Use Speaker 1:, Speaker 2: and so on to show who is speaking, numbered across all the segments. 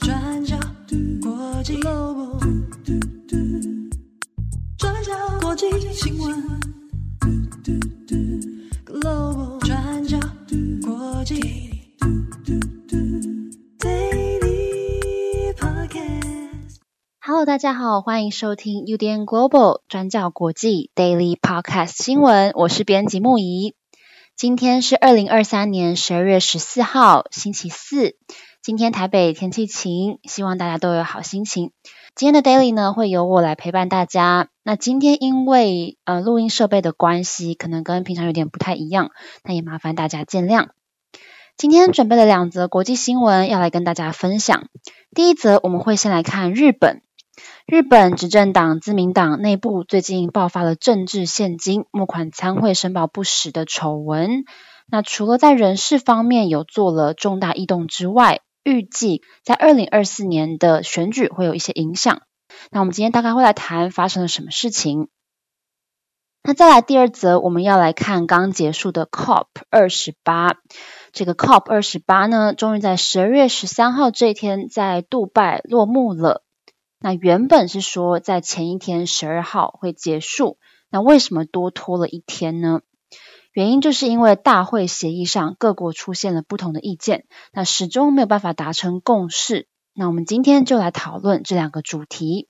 Speaker 1: 转角国际 Global，转角国际新闻。
Speaker 2: 大家好，欢迎收听 UDN Global 转角国际 Daily Podcast 新闻。我是编辑木仪。今天是二零二三年十二月十四号，星期四。今天台北天气晴，希望大家都有好心情。今天的 Daily 呢，会由我来陪伴大家。那今天因为呃录音设备的关系，可能跟平常有点不太一样，那也麻烦大家见谅。今天准备了两则国际新闻要来跟大家分享。第一则，我们会先来看日本。日本执政党自民党内部最近爆发了政治献金、募款参会申报不实的丑闻。那除了在人事方面有做了重大异动之外，预计在二零二四年的选举会有一些影响。那我们今天大概会来谈发生了什么事情。那再来第二则，我们要来看刚结束的 COP 二十八。这个 COP 二十八呢，终于在十二月十三号这一天在杜拜落幕了。那原本是说在前一天十二号会结束，那为什么多拖了一天呢？原因就是因为大会协议上各国出现了不同的意见，那始终没有办法达成共识。那我们今天就来讨论这两个主题。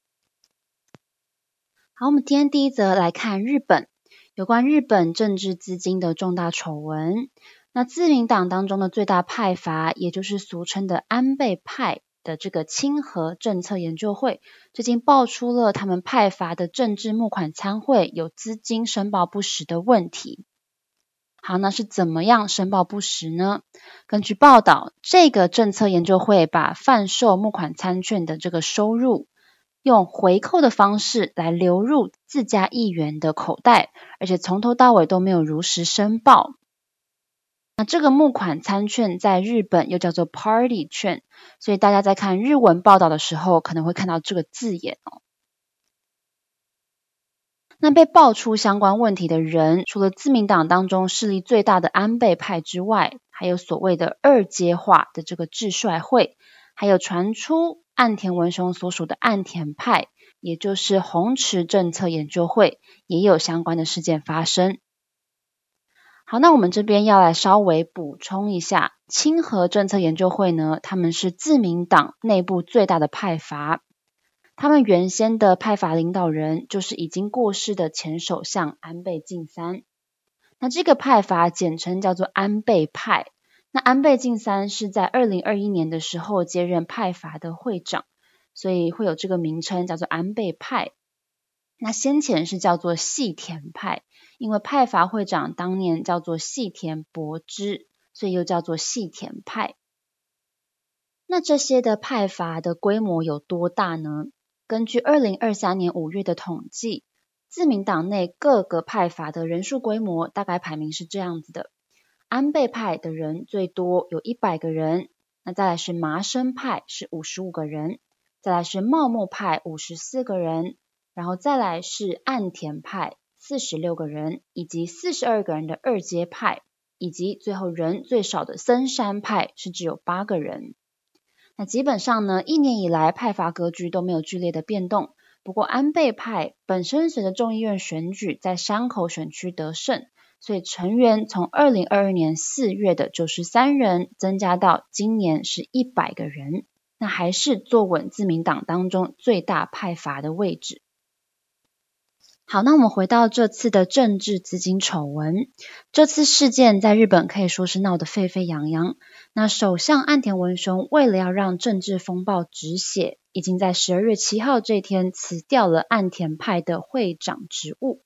Speaker 2: 好，我们今天第一则来看日本，有关日本政治资金的重大丑闻。那自民党当中的最大派阀，也就是俗称的安倍派。的这个清和政策研究会最近爆出了他们派发的政治募款参会有资金申报不实的问题。好，那是怎么样申报不实呢？根据报道，这个政策研究会把贩售募款餐券的这个收入，用回扣的方式来流入自家议员的口袋，而且从头到尾都没有如实申报。那这个募款餐券在日本又叫做 Party 券，所以大家在看日文报道的时候，可能会看到这个字眼哦。那被爆出相关问题的人，除了自民党当中势力最大的安倍派之外，还有所谓的二阶化的这个智帅会，还有传出岸田文雄所属的岸田派，也就是红池政策研究会，也有相关的事件发生。好，那我们这边要来稍微补充一下，清和政策研究会呢，他们是自民党内部最大的派阀，他们原先的派阀领导人就是已经过世的前首相安倍晋三。那这个派阀简称叫做安倍派。那安倍晋三是在二零二一年的时候接任派阀的会长，所以会有这个名称叫做安倍派。那先前是叫做细田派。因为派阀会长当年叫做细田博之，所以又叫做细田派。那这些的派阀的规模有多大呢？根据二零二三年五月的统计，自民党内各个派阀的人数规模大概排名是这样子的：安倍派的人最多有一百个人，那再来是麻生派是五十五个人，再来是茂木派五十四个人，然后再来是岸田派。四十六个人，以及四十二个人的二阶派，以及最后人最少的森山派是只有八个人。那基本上呢，一年以来派阀格局都没有剧烈的变动。不过安倍派本身随着众议院选举在山口选区得胜，所以成员从二零二二年四月的九十三人增加到今年是一百个人，那还是坐稳自民党当中最大派阀的位置。好，那我们回到这次的政治资金丑闻。这次事件在日本可以说是闹得沸沸扬扬。那首相岸田文雄为了要让政治风暴止血，已经在十二月七号这天辞掉了岸田派的会长职务。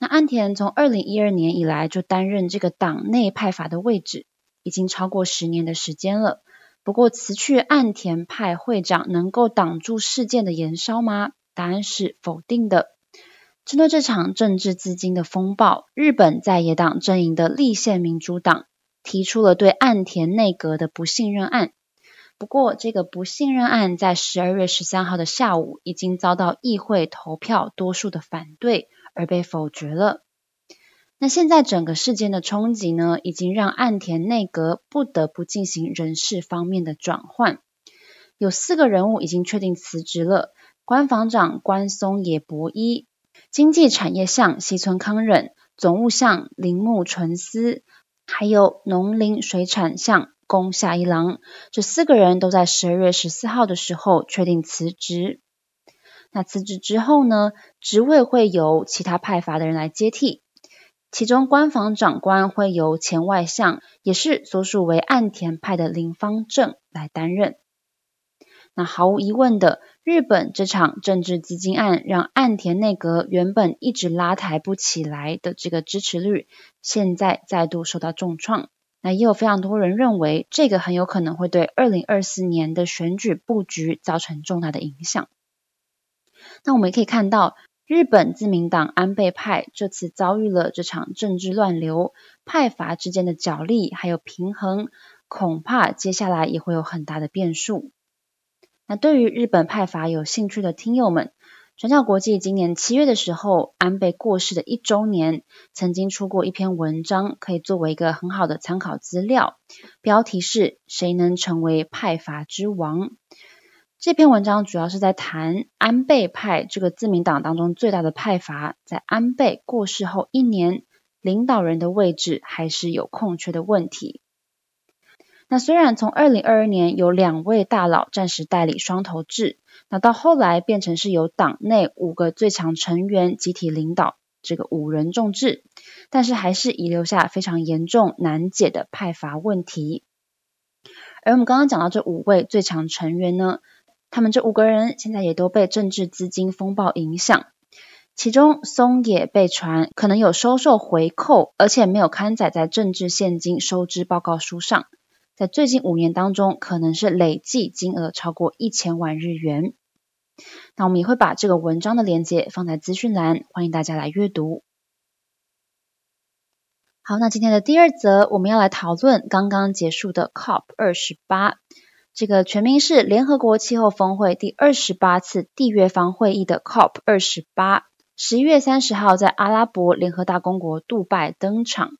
Speaker 2: 那岸田从二零一二年以来就担任这个党内派阀的位置，已经超过十年的时间了。不过辞去岸田派会长能够挡住事件的延烧吗？答案是否定的。针对这场政治资金的风暴，日本在野党阵营的立宪民主党提出了对岸田内阁的不信任案。不过，这个不信任案在十二月十三号的下午已经遭到议会投票多数的反对而被否决了。那现在整个事件的冲击呢，已经让岸田内阁不得不进行人事方面的转换。有四个人物已经确定辞职了：官房长官松野博一、经济产业相西村康稔、总务相铃木纯司，还有农林水产相宫下一郎。这四个人都在十二月十四号的时候确定辞职。那辞职之后呢，职位会由其他派阀的人来接替。其中官房长官会由前外相，也是所属为岸田派的林芳正来担任。那毫无疑问的，日本这场政治资金案让岸田内阁原本一直拉抬不起来的这个支持率，现在再度受到重创。那也有非常多人认为，这个很有可能会对二零二四年的选举布局造成重大的影响。那我们也可以看到，日本自民党安倍派这次遭遇了这场政治乱流，派阀之间的角力还有平衡，恐怕接下来也会有很大的变数。那对于日本派阀有兴趣的听友们，转角国际今年七月的时候，安倍过世的一周年，曾经出过一篇文章，可以作为一个很好的参考资料。标题是“谁能成为派阀之王”。这篇文章主要是在谈安倍派这个自民党当中最大的派阀，在安倍过世后一年，领导人的位置还是有空缺的问题。那虽然从二零二二年有两位大佬暂时代理双头制，那到后来变成是由党内五个最强成员集体领导这个五人众制，但是还是遗留下非常严重难解的派阀问题。而我们刚刚讲到这五位最强成员呢，他们这五个人现在也都被政治资金风暴影响，其中松野被传可能有收受回扣，而且没有刊载在政治现金收支报告书上。在最近五年当中，可能是累计金额超过一千万日元。那我们也会把这个文章的链接放在资讯栏，欢迎大家来阅读。好，那今天的第二则，我们要来讨论刚刚结束的 COP 二十八，这个全名是联合国气候峰会第二十八次缔约方会议的 COP 二十八，十一月三十号在阿拉伯联合大公国杜拜登场。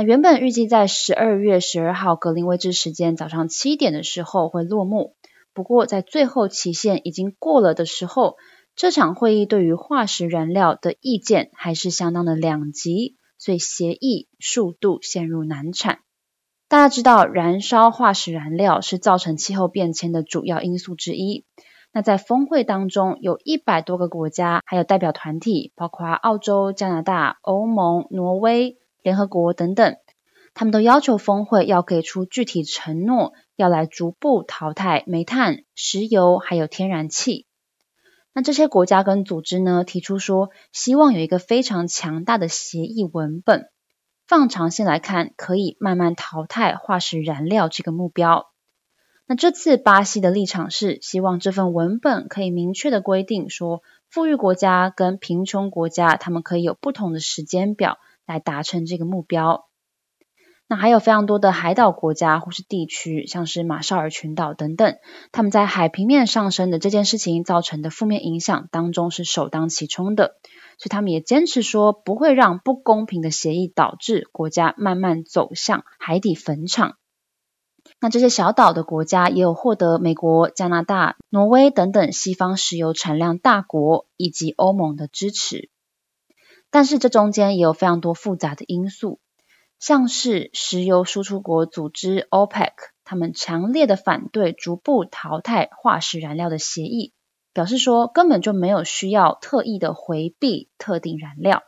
Speaker 2: 那原本预计在十二月十二号格林威治时间早上七点的时候会落幕，不过在最后期限已经过了的时候，这场会议对于化石燃料的意见还是相当的两极，所以协议数度陷入难产。大家知道，燃烧化石燃料是造成气候变迁的主要因素之一。那在峰会当中，有一百多个国家，还有代表团体，包括澳洲、加拿大、欧盟、挪威。联合国等等，他们都要求峰会要给出具体承诺，要来逐步淘汰煤炭、石油还有天然气。那这些国家跟组织呢，提出说，希望有一个非常强大的协议文本，放长线来看，可以慢慢淘汰化石燃料这个目标。那这次巴西的立场是，希望这份文本可以明确的规定说，富裕国家跟贫穷国家，他们可以有不同的时间表。来达成这个目标。那还有非常多的海岛国家或是地区，像是马绍尔群岛等等，他们在海平面上升的这件事情造成的负面影响当中是首当其冲的，所以他们也坚持说不会让不公平的协议导致国家慢慢走向海底坟场。那这些小岛的国家也有获得美国、加拿大、挪威等等西方石油产量大国以及欧盟的支持。但是这中间也有非常多复杂的因素，像是石油输出国组织 OPEC，他们强烈的反对逐步淘汰化石燃料的协议，表示说根本就没有需要特意的回避特定燃料。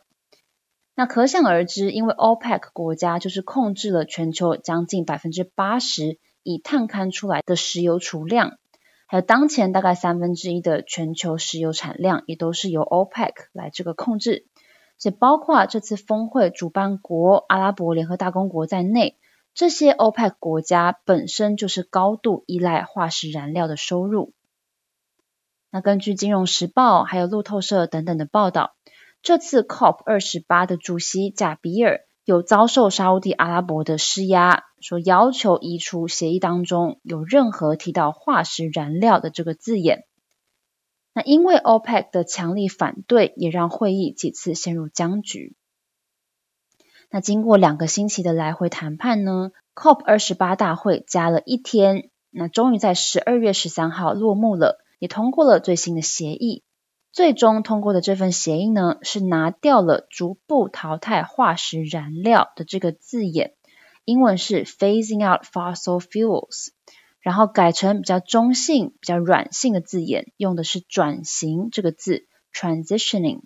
Speaker 2: 那可想而知，因为 OPEC 国家就是控制了全球将近百分之八十已探勘出来的石油储量，还有当前大概三分之一的全球石油产量，也都是由 OPEC 来这个控制。且，包括这次峰会主办国阿拉伯联合大公国在内，这些 OPEC 国家本身就是高度依赖化石燃料的收入。那根据《金融时报》还有路透社等等的报道，这次 COP 二十八的主席贾比尔有遭受沙乌地阿拉伯的施压，说要求移除协议当中有任何提到化石燃料的这个字眼。那因为 OPEC 的强力反对，也让会议几次陷入僵局。那经过两个星期的来回谈判呢，COP 二十八大会加了一天，那终于在十二月十三号落幕了，也通过了最新的协议。最终通过的这份协议呢，是拿掉了“逐步淘汰化石燃料”的这个字眼，英文是 “phasing out fossil fuels”。然后改成比较中性、比较软性的字眼，用的是“转型”这个字 （transitioning）。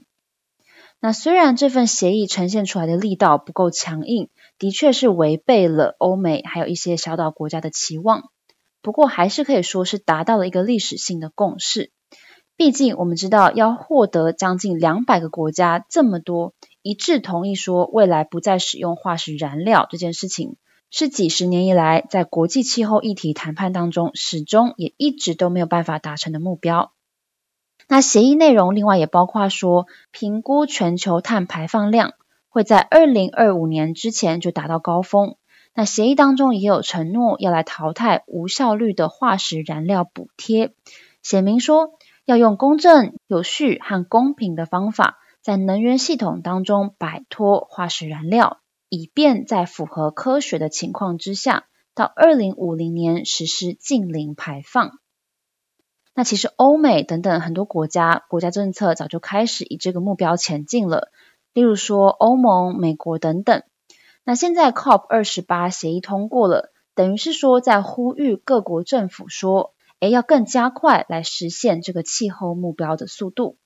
Speaker 2: 那虽然这份协议呈现出来的力道不够强硬，的确是违背了欧美还有一些小岛国家的期望，不过还是可以说是达到了一个历史性的共识。毕竟我们知道，要获得将近两百个国家这么多一致同意说未来不再使用化石燃料这件事情。是几十年以来在国际气候议题谈判当中，始终也一直都没有办法达成的目标。那协议内容另外也包括说，评估全球碳排放量会在二零二五年之前就达到高峰。那协议当中也有承诺要来淘汰无效率的化石燃料补贴，写明说要用公正、有序和公平的方法，在能源系统当中摆脱化石燃料。以便在符合科学的情况之下，到二零五零年实施净零排放。那其实欧美等等很多国家国家政策早就开始以这个目标前进了，例如说欧盟、美国等等。那现在 COP 二十八协议通过了，等于是说在呼吁各国政府说，诶，要更加快来实现这个气候目标的速度。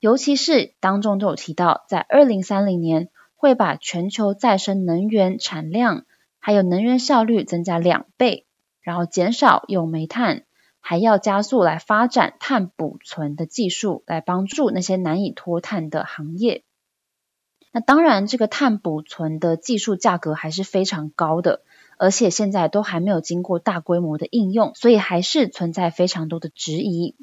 Speaker 2: 尤其是当中都有提到，在二零三零年。会把全球再生能源产量还有能源效率增加两倍，然后减少用煤炭，还要加速来发展碳捕存的技术，来帮助那些难以脱碳的行业。那当然，这个碳捕存的技术价格还是非常高的，而且现在都还没有经过大规模的应用，所以还是存在非常多的质疑。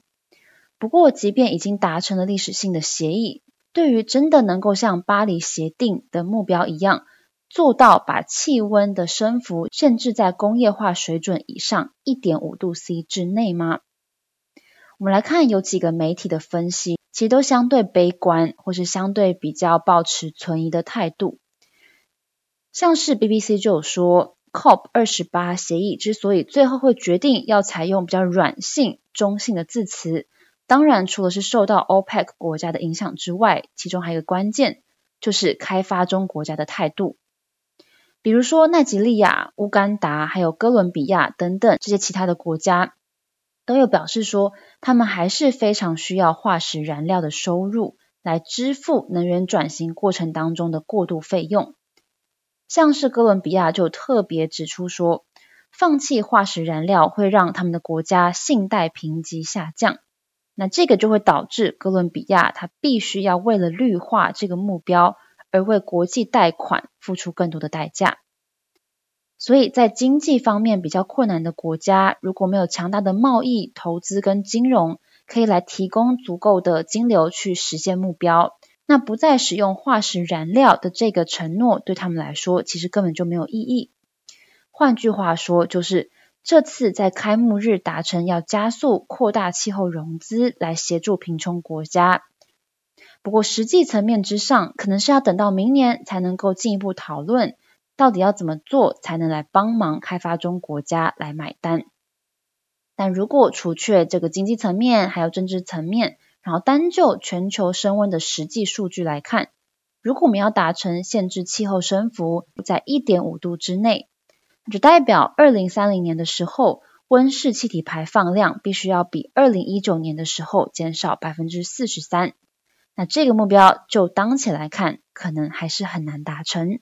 Speaker 2: 不过，即便已经达成了历史性的协议。对于真的能够像巴黎协定的目标一样，做到把气温的升幅限制在工业化水准以上一点五度 C 之内吗？我们来看有几个媒体的分析，其实都相对悲观，或是相对比较抱持存疑的态度。像是 BBC 就有说，COP 二十八协议之所以最后会决定要采用比较软性、中性的字词。当然，除了是受到 OPEC 国家的影响之外，其中还有一个关键，就是开发中国家的态度。比如说，奈及利亚、乌干达，还有哥伦比亚等等这些其他的国家，都有表示说，他们还是非常需要化石燃料的收入，来支付能源转型过程当中的过渡费用。像是哥伦比亚就特别指出说，放弃化石燃料会让他们的国家信贷评级下降。那这个就会导致哥伦比亚，它必须要为了绿化这个目标而为国际贷款付出更多的代价。所以在经济方面比较困难的国家，如果没有强大的贸易、投资跟金融，可以来提供足够的金流去实现目标，那不再使用化石燃料的这个承诺，对他们来说其实根本就没有意义。换句话说，就是。这次在开幕日达成要加速扩大气候融资来协助贫穷国家，不过实际层面之上，可能是要等到明年才能够进一步讨论，到底要怎么做才能来帮忙开发中国家来买单。但如果除却这个经济层面，还有政治层面，然后单就全球升温的实际数据来看，如果我们要达成限制气候升幅在一点五度之内。只代表二零三零年的时候，温室气体排放量必须要比二零一九年的时候减少百分之四十三。那这个目标就当前来看，可能还是很难达成。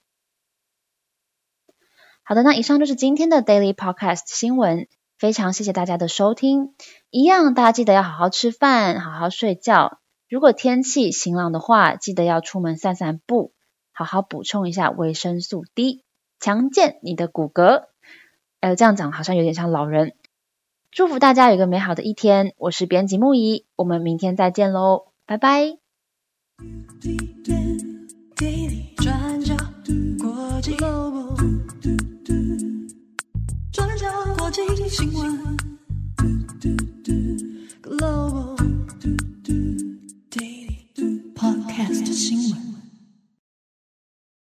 Speaker 2: 好的，那以上就是今天的 Daily Podcast 新闻。非常谢谢大家的收听。一样，大家记得要好好吃饭，好好睡觉。如果天气晴朗的话，记得要出门散散步，好好补充一下维生素 D。强健你的骨骼，哎，这样讲好像有点像老人。祝福大家有个美好的一天。我是编辑木仪，我们明天再见喽，拜拜。转角国际新闻